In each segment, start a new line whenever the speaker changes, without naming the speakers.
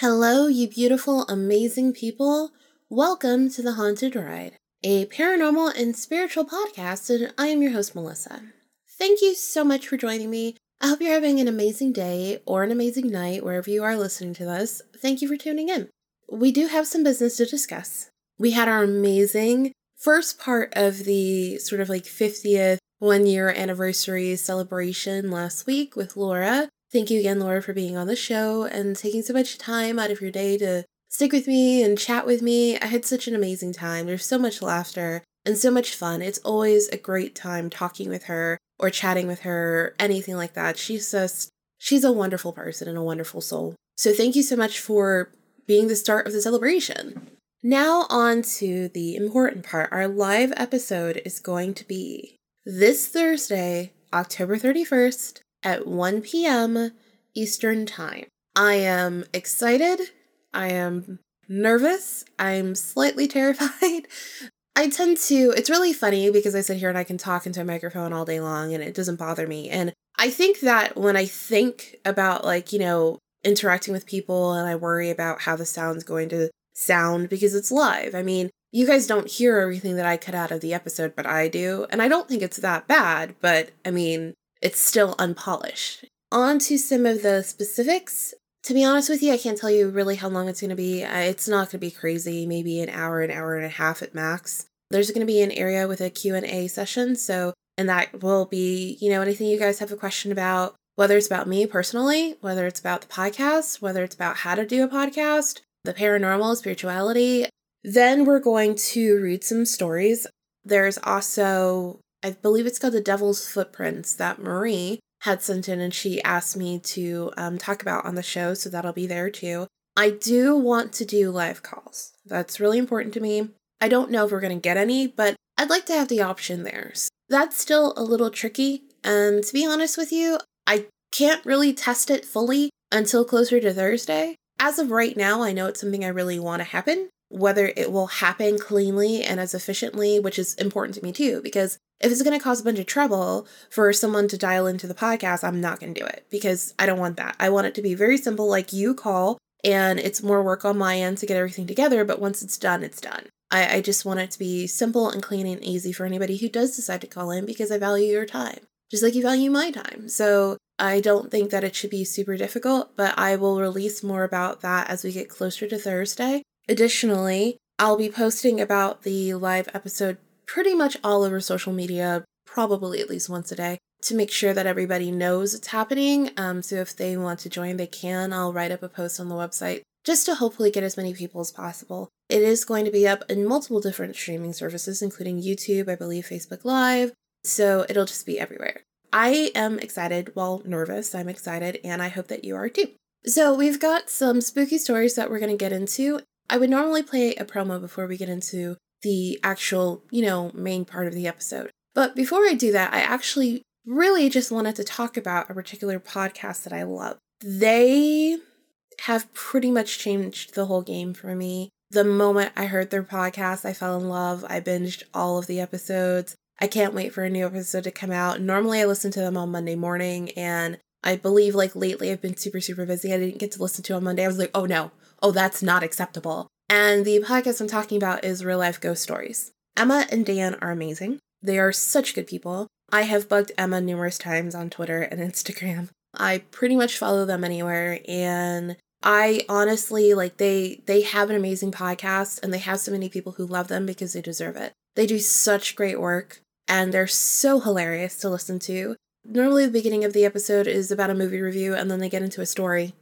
Hello, you beautiful, amazing people. Welcome to The Haunted Ride, a paranormal and spiritual podcast, and I am your host, Melissa. Thank you so much for joining me. I hope you're having an amazing day or an amazing night wherever you are listening to this. Thank you for tuning in. We do have some business to discuss. We had our amazing first part of the sort of like 50th one year anniversary celebration last week with Laura. Thank you again, Laura, for being on the show and taking so much time out of your day to stick with me and chat with me. I had such an amazing time. There's so much laughter and so much fun. It's always a great time talking with her or chatting with her, anything like that. She's just, she's a wonderful person and a wonderful soul. So thank you so much for being the start of the celebration. Now, on to the important part. Our live episode is going to be this Thursday, October 31st, at 1 p.m. Eastern Time. I am excited. I am nervous. I'm slightly terrified. I tend to, it's really funny because I sit here and I can talk into a microphone all day long and it doesn't bother me. And I think that when I think about, like, you know, interacting with people and I worry about how the sound's going to sound because it's live. I mean, you guys don't hear everything that I cut out of the episode, but I do. And I don't think it's that bad, but I mean, it's still unpolished. On to some of the specifics. To be honest with you, I can't tell you really how long it's going to be. It's not going to be crazy, maybe an hour, an hour and a half at max. There's going to be an area with a Q&A session, so and that will be, you know, anything you guys have a question about, whether it's about me personally, whether it's about the podcast, whether it's about how to do a podcast, the paranormal, spirituality. Then we're going to read some stories. There's also I believe it's called The Devil's Footprints that Marie had sent in and she asked me to um, talk about on the show, so that'll be there too. I do want to do live calls. That's really important to me. I don't know if we're going to get any, but I'd like to have the option there. So that's still a little tricky. And to be honest with you, I can't really test it fully until closer to Thursday. As of right now, I know it's something I really want to happen. Whether it will happen cleanly and as efficiently, which is important to me too, because if it's going to cause a bunch of trouble for someone to dial into the podcast, I'm not going to do it because I don't want that. I want it to be very simple, like you call, and it's more work on my end to get everything together. But once it's done, it's done. I, I just want it to be simple and clean and easy for anybody who does decide to call in because I value your time, just like you value my time. So I don't think that it should be super difficult, but I will release more about that as we get closer to Thursday. Additionally, I'll be posting about the live episode pretty much all over social media, probably at least once a day, to make sure that everybody knows it's happening. Um, so if they want to join, they can. I'll write up a post on the website just to hopefully get as many people as possible. It is going to be up in multiple different streaming services, including YouTube, I believe Facebook Live. So it'll just be everywhere. I am excited, well, nervous. I'm excited, and I hope that you are too. So, we've got some spooky stories that we're going to get into. I would normally play a promo before we get into the actual, you know, main part of the episode. But before I do that, I actually really just wanted to talk about a particular podcast that I love. They have pretty much changed the whole game for me. The moment I heard their podcast, I fell in love. I binged all of the episodes. I can't wait for a new episode to come out. Normally, I listen to them on Monday morning, and I believe like lately I've been super, super busy. I didn't get to listen to on Monday. I was like, oh no, oh, that's not acceptable. And the podcast I'm talking about is Real Life Ghost Stories. Emma and Dan are amazing. They are such good people. I have bugged Emma numerous times on Twitter and Instagram. I pretty much follow them anywhere and I honestly like they they have an amazing podcast and they have so many people who love them because they deserve it. They do such great work and they're so hilarious to listen to. Normally the beginning of the episode is about a movie review and then they get into a story.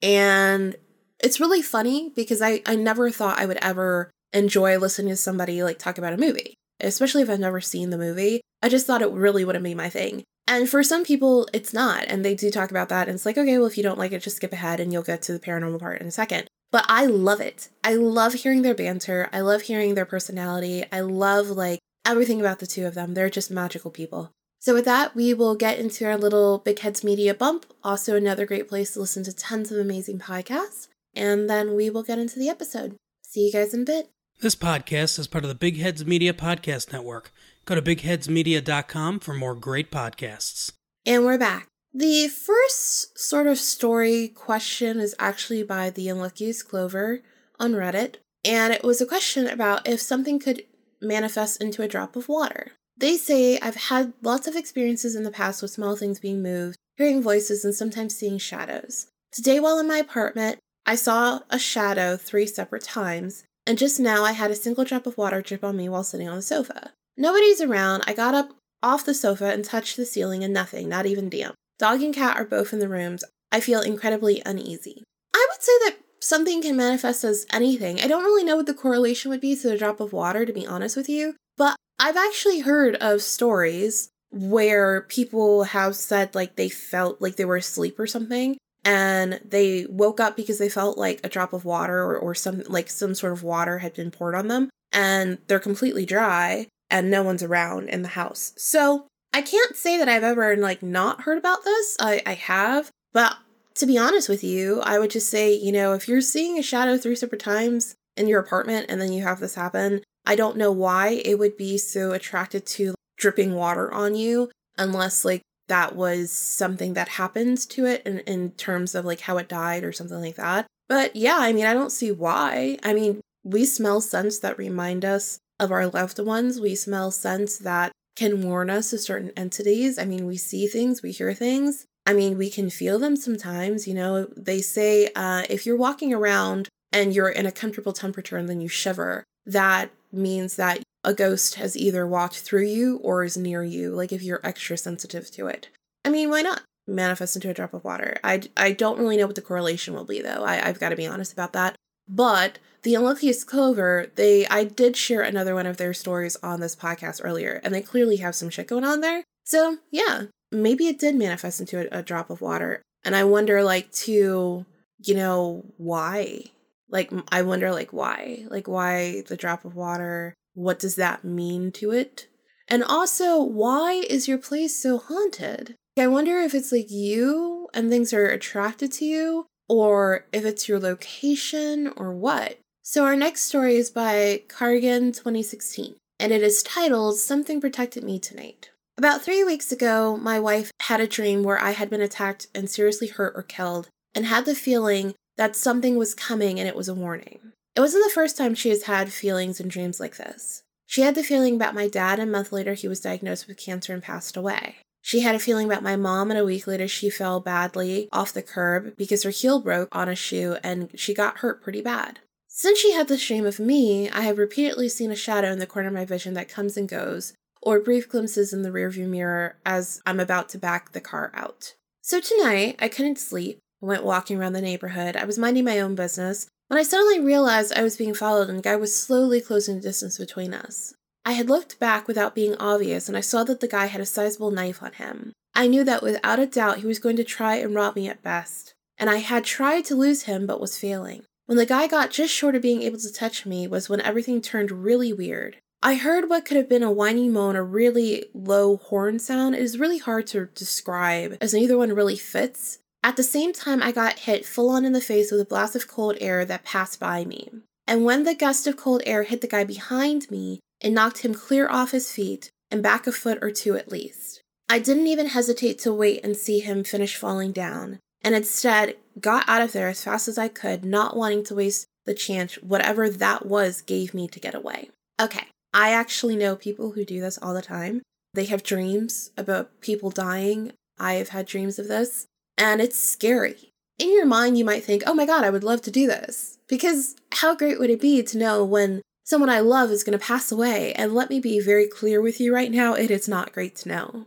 And it's really funny because I, I never thought I would ever enjoy listening to somebody like talk about a movie, especially if I've never seen the movie. I just thought it really wouldn't be my thing. And for some people, it's not. And they do talk about that. And it's like, okay, well, if you don't like it, just skip ahead and you'll get to the paranormal part in a second. But I love it. I love hearing their banter. I love hearing their personality. I love like everything about the two of them. They're just magical people. So, with that, we will get into our little Big Heads Media bump. Also, another great place to listen to tons of amazing podcasts and then we will get into the episode. See you guys in a bit.
This podcast is part of the Big Heads Media Podcast Network. Go to bigheadsmedia.com for more great podcasts.
And we're back. The first sort of story question is actually by the Unluckiest Clover on Reddit. And it was a question about if something could manifest into a drop of water. They say, I've had lots of experiences in the past with small things being moved, hearing voices, and sometimes seeing shadows. Today, while in my apartment, I saw a shadow three separate times, and just now I had a single drop of water drip on me while sitting on the sofa. Nobody's around. I got up off the sofa and touched the ceiling, and nothing, not even damp. Dog and cat are both in the rooms. I feel incredibly uneasy. I would say that something can manifest as anything. I don't really know what the correlation would be to a drop of water, to be honest with you, but I've actually heard of stories where people have said like they felt like they were asleep or something and they woke up because they felt like a drop of water or, or some like some sort of water had been poured on them and they're completely dry and no one's around in the house. So I can't say that I've ever like not heard about this. I, I have, but to be honest with you, I would just say, you know, if you're seeing a shadow three separate times in your apartment and then you have this happen, I don't know why it would be so attracted to dripping water on you unless like that was something that happens to it in, in terms of like how it died or something like that. But yeah, I mean, I don't see why. I mean, we smell scents that remind us of our loved ones. We smell scents that can warn us of certain entities. I mean, we see things, we hear things. I mean, we can feel them sometimes. You know, they say uh, if you're walking around and you're in a comfortable temperature and then you shiver, that means that a ghost has either walked through you or is near you, like if you're extra sensitive to it. I mean, why not manifest into a drop of water? I, I don't really know what the correlation will be, though. I, I've got to be honest about that. But the Unluckiest Clover, they I did share another one of their stories on this podcast earlier, and they clearly have some shit going on there. So yeah, maybe it did manifest into a, a drop of water. And I wonder, like, to, you know, why? Like, I wonder, like, why? Like, why the drop of water? What does that mean to it? And also, why is your place so haunted? I wonder if it's like you and things are attracted to you, or if it's your location, or what. So, our next story is by Cargan 2016, and it is titled Something Protected Me Tonight. About three weeks ago, my wife had a dream where I had been attacked and seriously hurt or killed, and had the feeling that something was coming and it was a warning. It wasn't the first time she has had feelings and dreams like this. She had the feeling about my dad, and a month later, he was diagnosed with cancer and passed away. She had a feeling about my mom, and a week later, she fell badly off the curb because her heel broke on a shoe and she got hurt pretty bad. Since she had the shame of me, I have repeatedly seen a shadow in the corner of my vision that comes and goes, or brief glimpses in the rearview mirror as I'm about to back the car out. So tonight, I couldn't sleep. I went walking around the neighborhood. I was minding my own business when I suddenly realized I was being followed and the guy was slowly closing the distance between us. I had looked back without being obvious and I saw that the guy had a sizable knife on him. I knew that without a doubt he was going to try and rob me at best, and I had tried to lose him but was failing. When the guy got just short of being able to touch me was when everything turned really weird. I heard what could have been a whiny moan, a really low horn sound. It is really hard to describe, as neither one really fits. At the same time, I got hit full on in the face with a blast of cold air that passed by me. And when the gust of cold air hit the guy behind me, it knocked him clear off his feet and back a foot or two at least. I didn't even hesitate to wait and see him finish falling down, and instead got out of there as fast as I could, not wanting to waste the chance whatever that was gave me to get away. Okay, I actually know people who do this all the time. They have dreams about people dying. I have had dreams of this, and it's scary. In your mind, you might think, oh my God, I would love to do this. Because how great would it be to know when someone I love is going to pass away? And let me be very clear with you right now it is not great to know.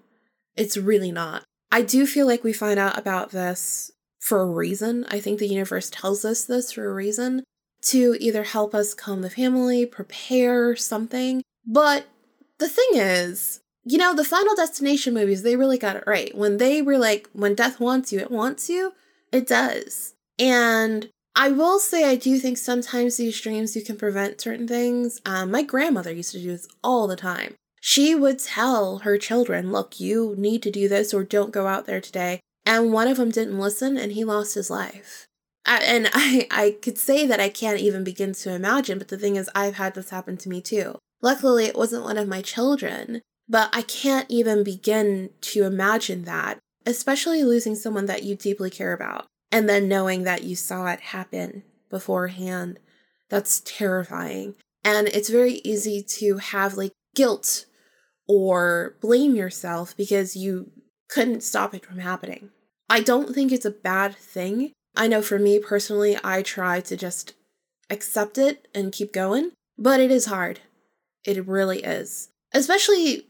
It's really not. I do feel like we find out about this for a reason. I think the universe tells us this for a reason to either help us calm the family, prepare something. But the thing is, you know, the Final Destination movies, they really got it right. When they were like, when death wants you, it wants you, it does. And I will say, I do think sometimes these dreams you can prevent certain things. Um, my grandmother used to do this all the time. She would tell her children, look, you need to do this or don't go out there today. And one of them didn't listen and he lost his life. And I, I could say that I can't even begin to imagine, but the thing is, I've had this happen to me too. Luckily, it wasn't one of my children, but I can't even begin to imagine that, especially losing someone that you deeply care about and then knowing that you saw it happen beforehand. That's terrifying. And it's very easy to have like guilt or blame yourself because you couldn't stop it from happening. I don't think it's a bad thing. I know for me personally, I try to just accept it and keep going, but it is hard. It really is. Especially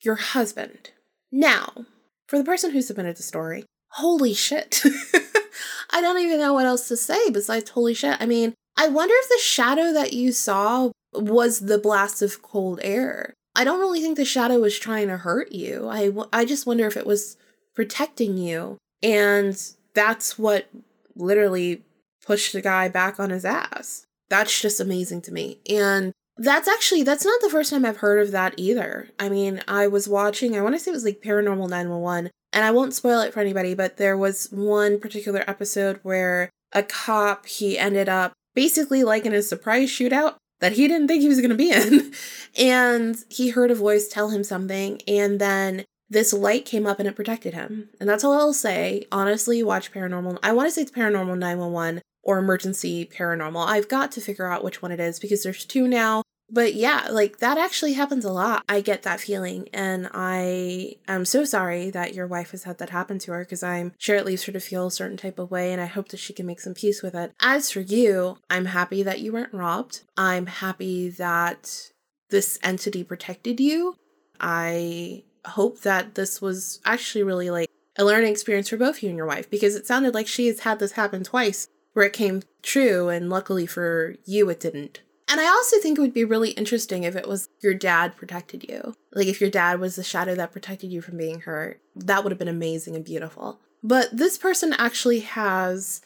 your husband. Now, for the person who submitted the story, holy shit. I don't even know what else to say besides holy shit. I mean, I wonder if the shadow that you saw was the blast of cold air. I don't really think the shadow was trying to hurt you. I, I just wonder if it was protecting you. And that's what literally pushed the guy back on his ass. That's just amazing to me. And that's actually that's not the first time I've heard of that either. I mean, I was watching, I want to say it was like Paranormal 911, and I won't spoil it for anybody, but there was one particular episode where a cop he ended up basically like in a surprise shootout that he didn't think he was going to be in. and he heard a voice tell him something, and then this light came up and it protected him. And that's all I'll say. Honestly, watch Paranormal. I want to say it's Paranormal 911 or Emergency Paranormal. I've got to figure out which one it is because there's two now. But yeah, like that actually happens a lot. I get that feeling. And I am so sorry that your wife has had that happen to her because I'm sure it leaves her to feel a certain type of way. And I hope that she can make some peace with it. As for you, I'm happy that you weren't robbed. I'm happy that this entity protected you. I hope that this was actually really like a learning experience for both you and your wife because it sounded like she has had this happen twice where it came true and luckily for you it didn't. And I also think it would be really interesting if it was your dad protected you. Like if your dad was the shadow that protected you from being hurt. That would have been amazing and beautiful. But this person actually has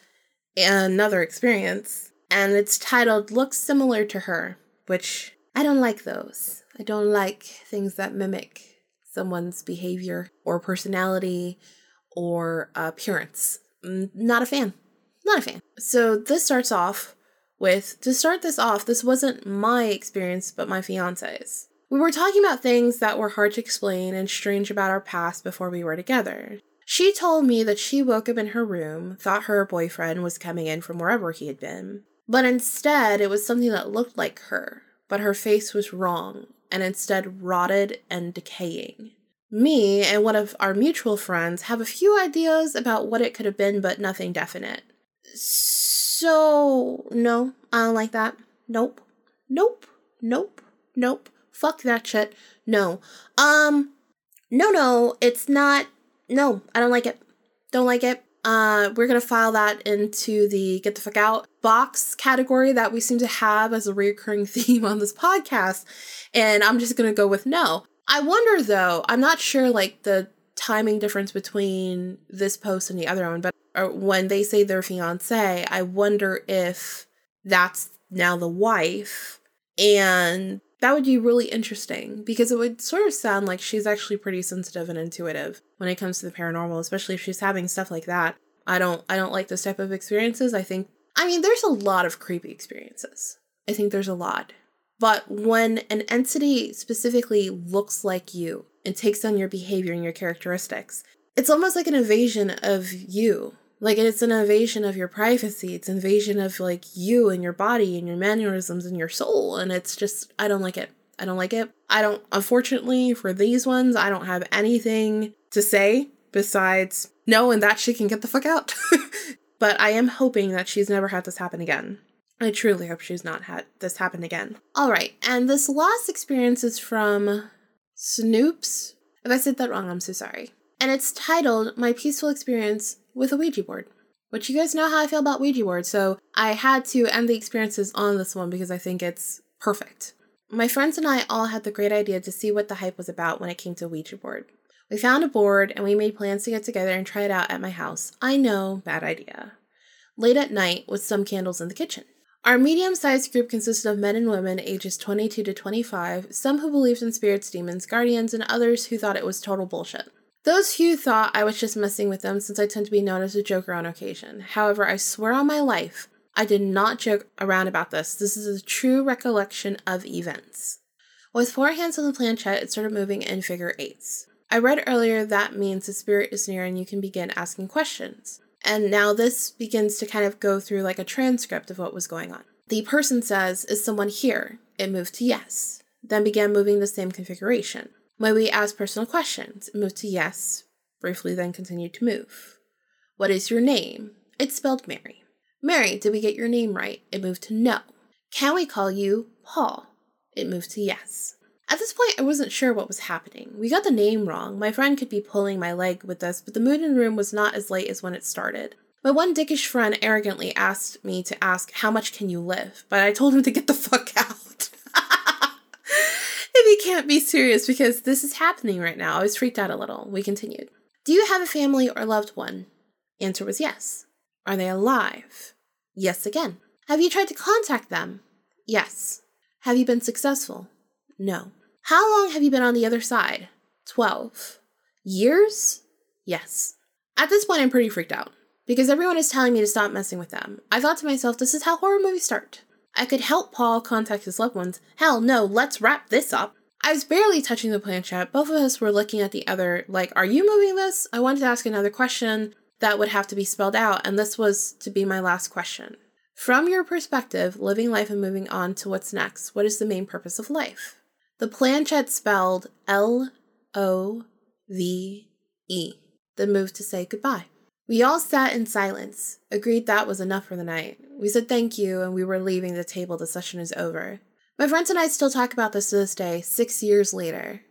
another experience, and it's titled Looks Similar to Her, which I don't like those. I don't like things that mimic someone's behavior or personality or appearance. Mm, not a fan. Not a fan. So this starts off with to start this off, this wasn't my experience, but my fiance's. We were talking about things that were hard to explain and strange about our past before we were together. She told me that she woke up in her room, thought her boyfriend was coming in from wherever he had been, but instead it was something that looked like her, but her face was wrong and instead rotted and decaying. Me and one of our mutual friends have a few ideas about what it could have been, but nothing definite. So, no, I don't like that. Nope. Nope. Nope. Nope. Fuck that shit. No. Um, no, no, it's not. No, I don't like it. Don't like it. Uh, we're gonna file that into the get the fuck out box category that we seem to have as a recurring theme on this podcast. And I'm just gonna go with no. I wonder though, I'm not sure like the timing difference between this post and the other one, but uh, when they say their fiance, I wonder if that's now the wife. And that would be really interesting because it would sort of sound like she's actually pretty sensitive and intuitive when it comes to the paranormal, especially if she's having stuff like that. I don't I don't like those type of experiences. I think I mean there's a lot of creepy experiences. I think there's a lot. But when an entity specifically looks like you and takes on your behavior and your characteristics, it's almost like an invasion of you. Like it's an invasion of your privacy. It's invasion of like you and your body and your mannerisms and your soul. And it's just, I don't like it. I don't like it. I don't, unfortunately, for these ones, I don't have anything to say besides no, and that she can get the fuck out. but I am hoping that she's never had this happen again. I truly hope she's not had this happen again. All right, and this last experience is from Snoops. If I said that wrong, I'm so sorry. And it's titled My Peaceful Experience with a Ouija Board. Which you guys know how I feel about Ouija boards, so I had to end the experiences on this one because I think it's perfect. My friends and I all had the great idea to see what the hype was about when it came to Ouija board. We found a board and we made plans to get together and try it out at my house. I know, bad idea. Late at night with some candles in the kitchen. Our medium sized group consisted of men and women ages 22 to 25, some who believed in spirits, demons, guardians, and others who thought it was total bullshit. Those few thought I was just messing with them since I tend to be known as a joker on occasion. However, I swear on my life, I did not joke around about this. This is a true recollection of events. With four hands on the planchette, it started moving in figure eights. I read earlier that means the spirit is near and you can begin asking questions. And now this begins to kind of go through like a transcript of what was going on. The person says, Is someone here? It moved to yes, then began moving the same configuration. When we asked personal questions, it moved to yes, briefly then continued to move. What is your name? It spelled Mary. Mary, did we get your name right? It moved to no. Can we call you Paul? It moved to yes. At this point, I wasn't sure what was happening. We got the name wrong. My friend could be pulling my leg with this, but the mood in the room was not as light as when it started. My one dickish friend arrogantly asked me to ask, How much can you live? But I told him to get the fuck out. if he can't be serious, because this is happening right now. I was freaked out a little. We continued. Do you have a family or loved one? Answer was yes. Are they alive? Yes again. Have you tried to contact them? Yes. Have you been successful? No. How long have you been on the other side? Twelve. Years? Yes. At this point, I'm pretty freaked out because everyone is telling me to stop messing with them. I thought to myself, this is how horror movies start. I could help Paul contact his loved ones. Hell no, let's wrap this up. I was barely touching the planchette. Both of us were looking at the other, like, are you moving this? I wanted to ask another question that would have to be spelled out, and this was to be my last question. From your perspective, living life and moving on to what's next, what is the main purpose of life? The planchette spelled L O V E, then moved to say goodbye. We all sat in silence, agreed that was enough for the night. We said thank you and we were leaving the table. The session is over. My friends and I still talk about this to this day, six years later.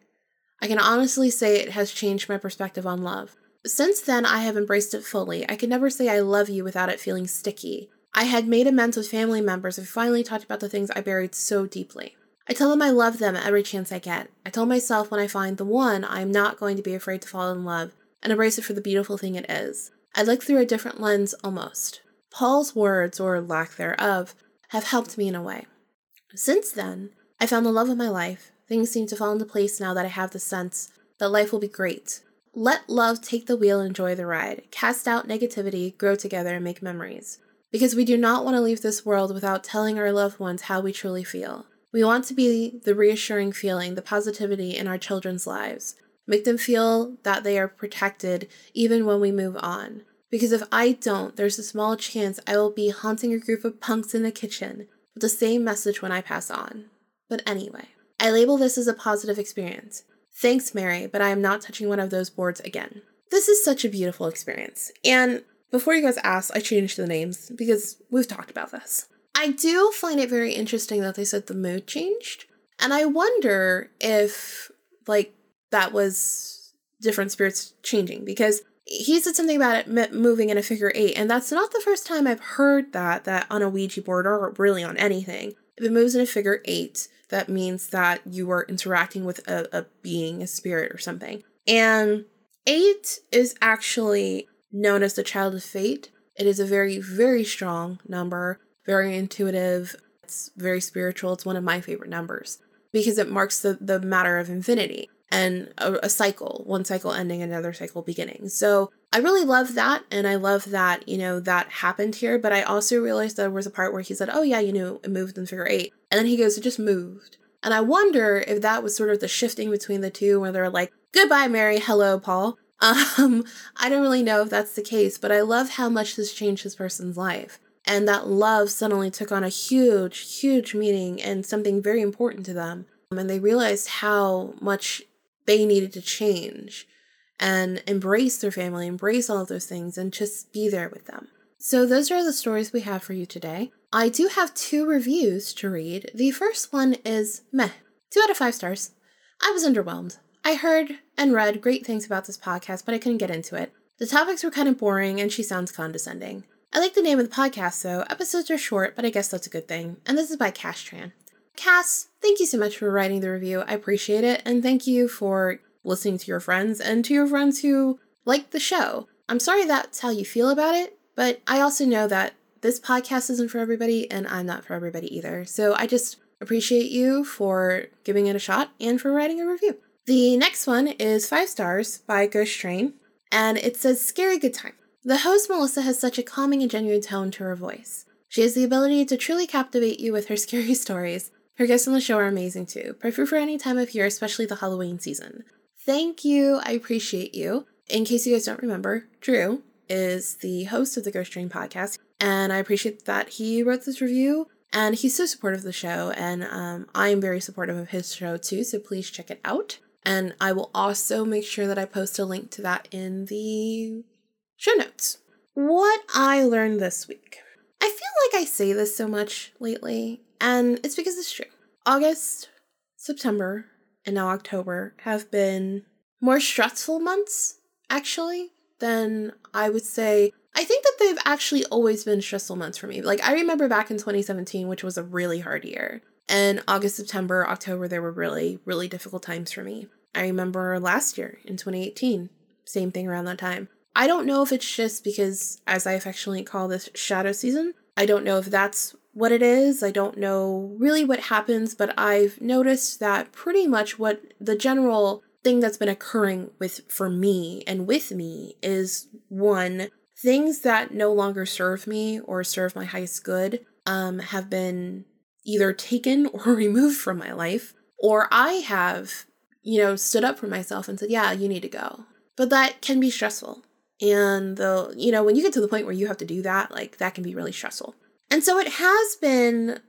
I can honestly say it has changed my perspective on love. Since then, I have embraced it fully. I can never say I love you without it feeling sticky. I had made amends with family members and finally talked about the things I buried so deeply. I tell them I love them every chance I get. I tell myself when I find the one, I am not going to be afraid to fall in love and embrace it for the beautiful thing it is. I look through a different lens almost. Paul's words, or lack thereof, have helped me in a way. Since then, I found the love of my life. Things seem to fall into place now that I have the sense that life will be great. Let love take the wheel and enjoy the ride. Cast out negativity, grow together, and make memories because we do not want to leave this world without telling our loved ones how we truly feel. We want to be the reassuring feeling, the positivity in our children's lives. Make them feel that they are protected even when we move on. Because if I don't, there's a small chance I will be haunting a group of punks in the kitchen with the same message when I pass on. But anyway, I label this as a positive experience. Thanks, Mary, but I am not touching one of those boards again. This is such a beautiful experience. And before you guys ask, I changed the names because we've talked about this. I do find it very interesting that they said the mood changed. And I wonder if, like, that was different spirits changing because he said something about it moving in a figure eight. And that's not the first time I've heard that, that on a Ouija board or really on anything. If it moves in a figure eight, that means that you are interacting with a, a being, a spirit, or something. And eight is actually known as the child of fate. It is a very, very strong number, very intuitive, it's very spiritual. It's one of my favorite numbers because it marks the, the matter of infinity and a, a cycle, one cycle ending, another cycle beginning. So I really love that. And I love that, you know, that happened here. But I also realized there was a part where he said, Oh, yeah, you know, it moved in figure eight. And then he goes, It just moved. And I wonder if that was sort of the shifting between the two where they're like, Goodbye, Mary. Hello, Paul. Um, I don't really know if that's the case, but I love how much this changed this person's life. And that love suddenly took on a huge, huge meaning and something very important to them. And they realized how much they needed to change and embrace their family, embrace all of those things, and just be there with them. So, those are the stories we have for you today. I do have two reviews to read. The first one is meh, two out of five stars. I was underwhelmed. I heard and read great things about this podcast, but I couldn't get into it. The topics were kind of boring, and she sounds condescending. I like the name of the podcast, though. Episodes are short, but I guess that's a good thing. And this is by Cash Tran. Cass, thank you so much for writing the review. I appreciate it. And thank you for listening to your friends and to your friends who like the show. I'm sorry that's how you feel about it, but I also know that this podcast isn't for everybody, and I'm not for everybody either. So I just appreciate you for giving it a shot and for writing a review. The next one is Five Stars by Ghost Train, and it says Scary Good Time. The host, Melissa, has such a calming and genuine tone to her voice. She has the ability to truly captivate you with her scary stories. Her guests on the show are amazing too. Perfect for any time of year, especially the Halloween season. Thank you. I appreciate you. In case you guys don't remember, Drew is the host of the Ghost Train podcast, and I appreciate that he wrote this review. And he's so supportive of the show, and um, I'm very supportive of his show too, so please check it out. And I will also make sure that I post a link to that in the show notes. What I learned this week. I feel like I say this so much lately, and it's because it's true. August, September, and now October have been more stressful months, actually, than I would say. I think that they've actually always been stressful months for me. Like, I remember back in 2017, which was a really hard year. And August, September, October, there were really, really difficult times for me. I remember last year in 2018, same thing around that time. I don't know if it's just because, as I affectionately call this shadow season, I don't know if that's what it is. I don't know really what happens, but I've noticed that pretty much what the general thing that's been occurring with for me and with me is one things that no longer serve me or serve my highest good um, have been either taken or removed from my life or i have you know stood up for myself and said yeah you need to go. But that can be stressful and the, you know, when you get to the point where you have to do that, like that can be really stressful. And so it has been,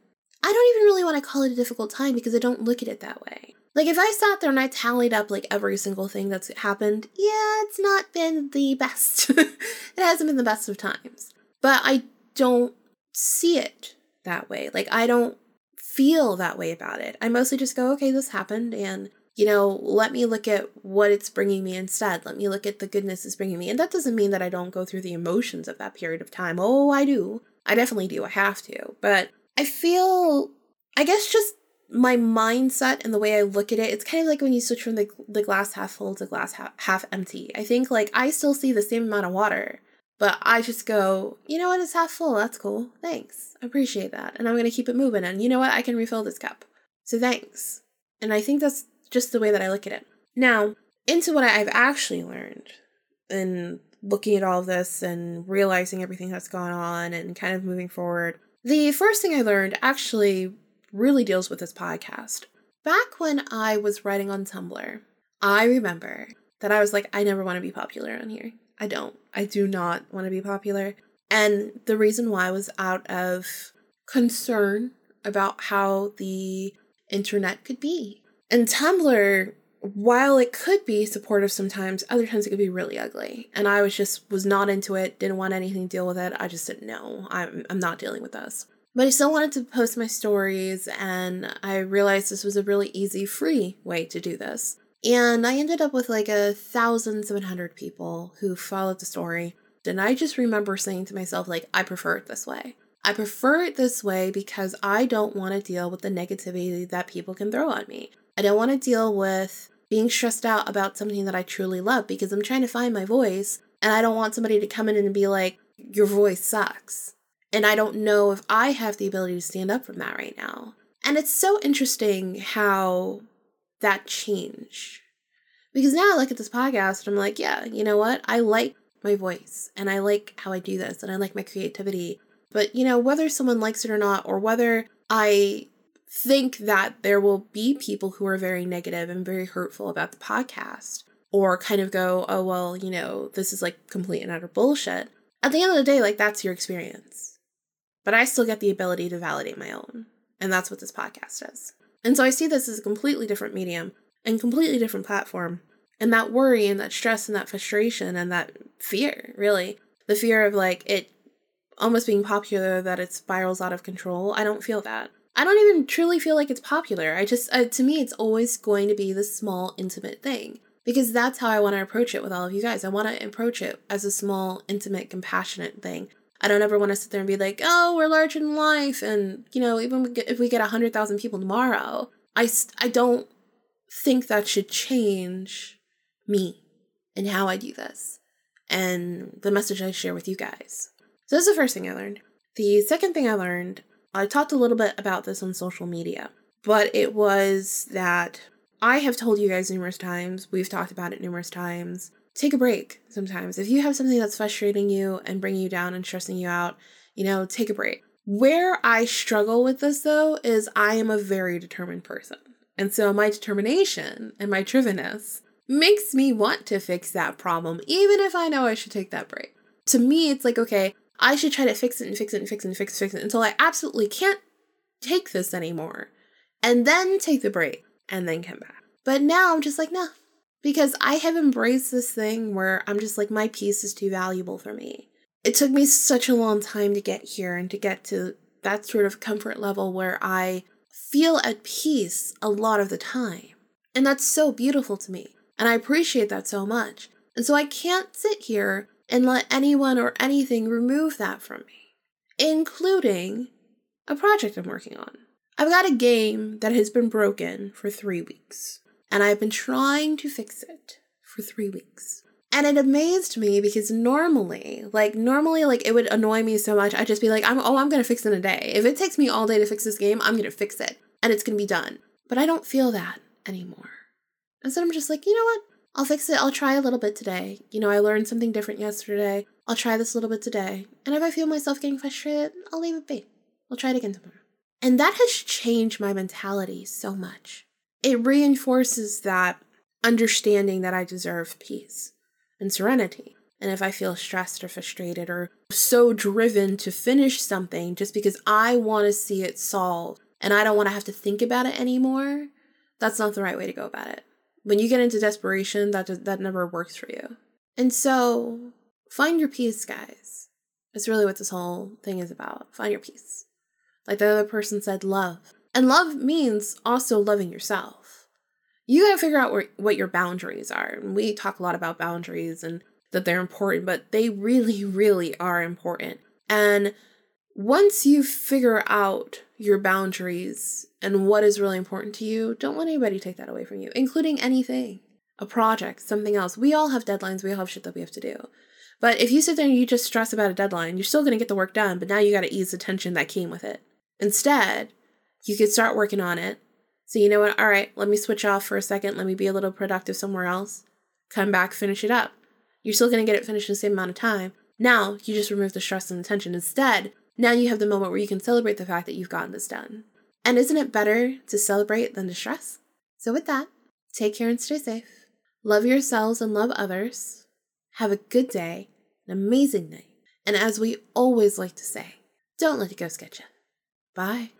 I don't even really want to call it a difficult time because I don't look at it that way. Like if I sat there and I tallied up like every single thing that's happened, yeah, it's not been the best. it hasn't been the best of times. But I don't see it that way. Like I don't feel that way about it. I mostly just go, okay, this happened and you know, let me look at what it's bringing me instead. Let me look at the goodness it's bringing me. And that doesn't mean that I don't go through the emotions of that period of time. Oh, I do. I definitely do. I have to. But I feel, I guess, just my mindset and the way I look at it, it's kind of like when you switch from the, the glass half full to glass half, half empty. I think, like, I still see the same amount of water, but I just go, you know what, it's half full. That's cool. Thanks. I appreciate that. And I'm going to keep it moving. And you know what, I can refill this cup. So thanks. And I think that's just the way that I look at it. Now, into what I've actually learned in looking at all of this and realizing everything that's gone on and kind of moving forward. The first thing I learned actually really deals with this podcast. Back when I was writing on Tumblr, I remember that I was like, I never want to be popular on here. I don't. I do not want to be popular. And the reason why was out of concern about how the internet could be and Tumblr, while it could be supportive sometimes, other times it could be really ugly. And I was just was not into it, didn't want anything to deal with it. I just said no, I'm I'm not dealing with this. But I still wanted to post my stories, and I realized this was a really easy, free way to do this. And I ended up with like a thousand seven hundred people who followed the story. And I just remember saying to myself, like, I prefer it this way. I prefer it this way because I don't want to deal with the negativity that people can throw on me. I don't want to deal with being stressed out about something that I truly love because I'm trying to find my voice and I don't want somebody to come in and be like, your voice sucks. And I don't know if I have the ability to stand up from that right now. And it's so interesting how that changed. Because now I look at this podcast and I'm like, yeah, you know what? I like my voice and I like how I do this and I like my creativity. But, you know, whether someone likes it or not, or whether I think that there will be people who are very negative and very hurtful about the podcast or kind of go, oh, well, you know, this is like complete and utter bullshit. At the end of the day, like that's your experience. But I still get the ability to validate my own. And that's what this podcast is. And so I see this as a completely different medium and completely different platform. And that worry and that stress and that frustration and that fear, really, the fear of like it almost being popular that it spirals out of control, I don't feel that. I don't even truly feel like it's popular. I just, uh, to me, it's always going to be the small, intimate thing because that's how I want to approach it with all of you guys. I want to approach it as a small, intimate, compassionate thing. I don't ever want to sit there and be like, oh, we're large in life. And, you know, even if we get 100,000 people tomorrow, I, I don't think that should change me and how I do this and the message I share with you guys. So that's the first thing I learned. The second thing I learned I talked a little bit about this on social media, but it was that I have told you guys numerous times, we've talked about it numerous times. Take a break sometimes. If you have something that's frustrating you and bringing you down and stressing you out, you know, take a break. Where I struggle with this though is I am a very determined person. And so my determination and my drivenness makes me want to fix that problem, even if I know I should take that break. To me, it's like, okay, I should try to fix it and fix it and fix it and fix it, fix it until I absolutely can't take this anymore. And then take the break and then come back. But now I'm just like, nah. Because I have embraced this thing where I'm just like, my peace is too valuable for me. It took me such a long time to get here and to get to that sort of comfort level where I feel at peace a lot of the time. And that's so beautiful to me. And I appreciate that so much. And so I can't sit here and let anyone or anything remove that from me, including a project I'm working on. I've got a game that has been broken for three weeks, and I've been trying to fix it for three weeks. And it amazed me because normally, like normally, like it would annoy me so much. I'd just be like, "I'm oh, I'm gonna fix it in a day. If it takes me all day to fix this game, I'm gonna fix it, and it's gonna be done." But I don't feel that anymore. And so I'm just like, you know what? I'll fix it. I'll try a little bit today. You know, I learned something different yesterday. I'll try this a little bit today. And if I feel myself getting frustrated, I'll leave it be. I'll try it again tomorrow. And that has changed my mentality so much. It reinforces that understanding that I deserve peace and serenity. And if I feel stressed or frustrated or so driven to finish something just because I want to see it solved and I don't want to have to think about it anymore, that's not the right way to go about it. When you get into desperation, that does, that never works for you. And so, find your peace, guys. That's really what this whole thing is about. Find your peace. Like the other person said, love. And love means also loving yourself. You gotta figure out where, what your boundaries are. And we talk a lot about boundaries and that they're important, but they really, really are important. And once you figure out your boundaries and what is really important to you, don't let anybody take that away from you, including anything a project, something else. We all have deadlines, we all have shit that we have to do. But if you sit there and you just stress about a deadline, you're still going to get the work done, but now you got to ease the tension that came with it. Instead, you could start working on it. So, you know what? All right, let me switch off for a second. Let me be a little productive somewhere else. Come back, finish it up. You're still going to get it finished in the same amount of time. Now, you just remove the stress and the tension. Instead, now you have the moment where you can celebrate the fact that you've gotten this done. And isn't it better to celebrate than to stress? So, with that, take care and stay safe. Love yourselves and love others. Have a good day, an amazing night. And as we always like to say, don't let it go sketch Bye.